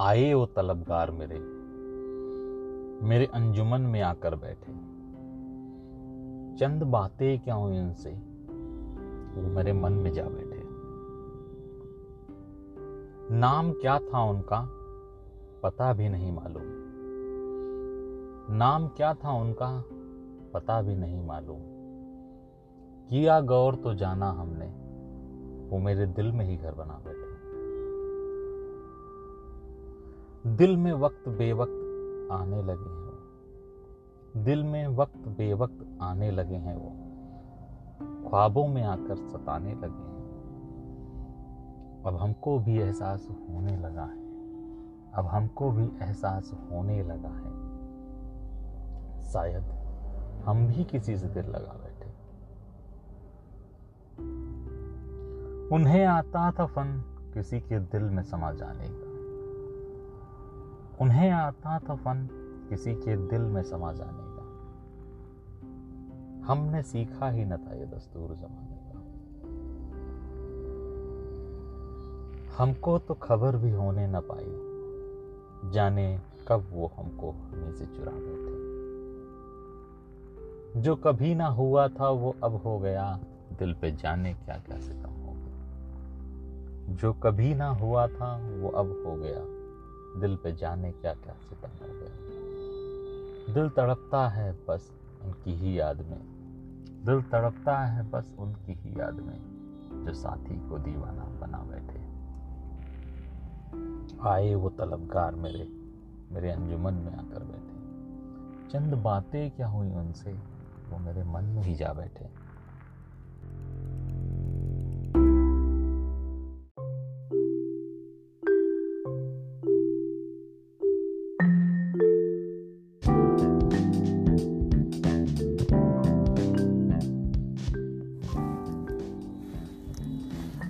आए वो तलबगार मेरे मेरे अंजुमन में आकर बैठे। चंद बातें क्या हुई उनसे? वो मेरे मन में जा बैठे। नाम क्या था उनका? पता भी नहीं मालूम। नाम क्या था उनका? पता भी नहीं मालूम। किया गौर तो जाना हमने, वो मेरे दिल में ही घर बना बैठे। दिल में वक्त बेवक्त आने लगे हैं वो। दिल में वक्त बेवक्त आने लगे हैं वो। ख्वाबों में आकर सताने लगे हैं। अब हमको भी एहसास होने लगा है। अब हमको भी एहसास होने लगा है। शायद हम भी किसी से दिल लगा बैठे। उन्हें आता था फन किसी के दिल में समा जाने का। उन्हें आता था फन, किसी के दिल में समा जाने का। हमने सीखा ही न था ये दस्तूर जमाने का। हमको तो खबर भी होने न पाई। जाने कब वो हमको हमें से चुरा बैठे जो कभी ना हुआ था, वो अब हो गया। दिल पे जाने क्या क्या सितम हो गया। जो कभी ना हुआ था, वो अब हो गया। दिल पे जाने क्या क्या सितम हो गया दिल तड़पता है बस उनकी ही याद में। दिल तड़पता है बस उनकी ही याद में, जो साथी को दीवाना बना बैठे आए वो तलबगार मेरे मेरे अंजुमन में आकर बैठे। चंद बातें क्या हुई उनसे, वो मेरे मन में ही जा बैठे।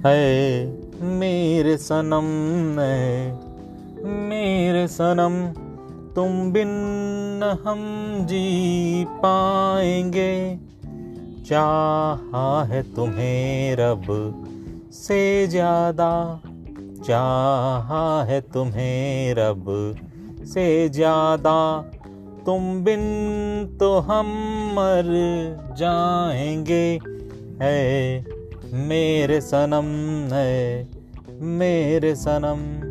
है। मेरे सनम है। मेरे सनम, तुम बिन हम जी पाएँगे। चाहा है तुम्हें रब से ज़्यादा। चाहा है तुम्हें रब से ज़्यादा। तुम बिन तो हम मर जाएँगे। है। मेरे सनम है, मेरे सनम।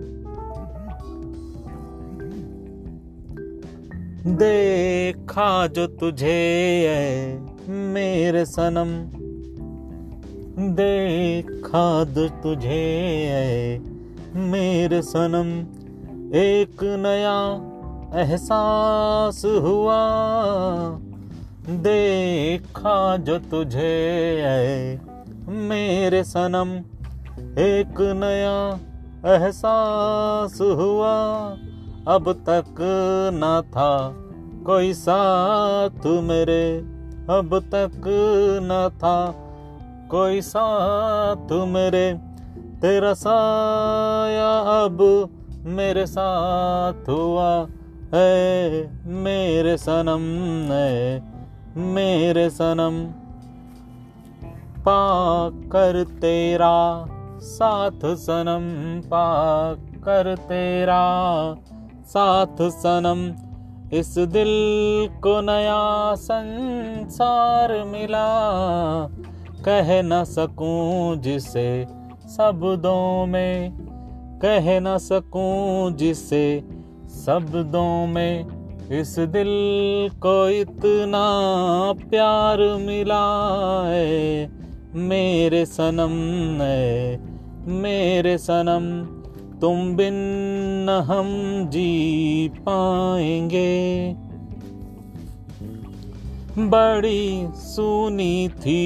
देखा जो तुझे है, मेरे सनम। देखा जो तुझे है, मेरे सनम। एक नया एहसास हुआ। देखा जो तुझे है मेरे सनम, एक नया एहसास हुआ। अब तक न था कोई साथ मेरे, अब तक न था कोई साथ मेरे। तेरा साया अब मेरे साथ हुआ है, मेरे सनम है, मेरे सनम। पाकर तेरा, साथ सनम पा कर तेरा। साथ सनम, इस दिल को नया संसार मिला। कह न सकूँ जिसे शब्दों में, कह न सकूँ जिसे शब्दों में, इस दिल को इतना प्यार मिला है। मेरे सनम है, मेरे सनम, तुम बिन न हम जी पाएँगे। बड़ी सुनी थी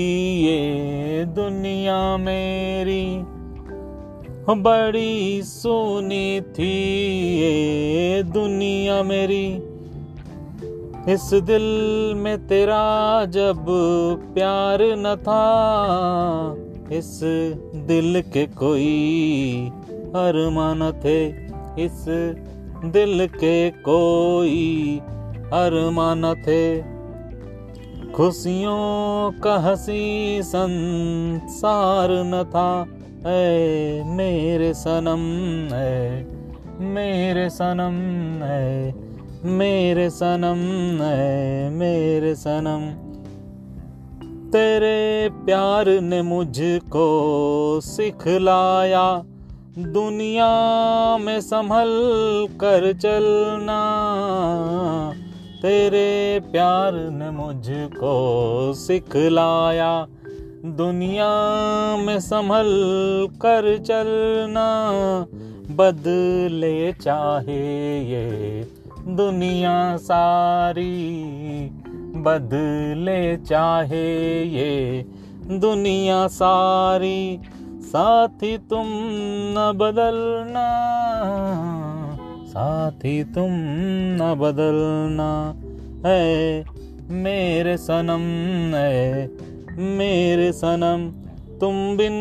ये दुनिया मेरी, बड़ी सुनी थी ये दुनिया मेरी। इस दिल में तेरा जब प्यार न था, इस दिल के कोई अरमान थे, इस दिल के कोई अरमान थे। खुशियों का हसी संसार न था, ऐ मेरे सनम है मेरे सनम है मेरे सनम है मेरे सनम। तेरे प्यार ने मुझको सिखलाया, दुनिया में संभल कर चलना। तेरे प्यार ने मुझको सिखलाया, दुनिया में संभल कर चलना। बदले चाहे ये दुनिया सारी बदले चाहे ये। दुनिया सारी, साथी तुम न बदलना। साथी तुम न बदलना है, मेरे सनम है, मेरे सनम। तुम बिन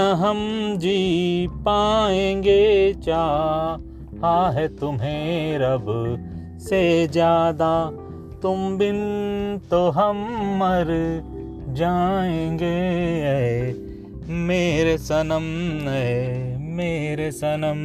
न हम जी पाएँगे चाह। है तुम्हें रब से ज़्यादा। तुम बिन तो हम मर जाएँगे मेरे सनम, ऐ मेरे सनम।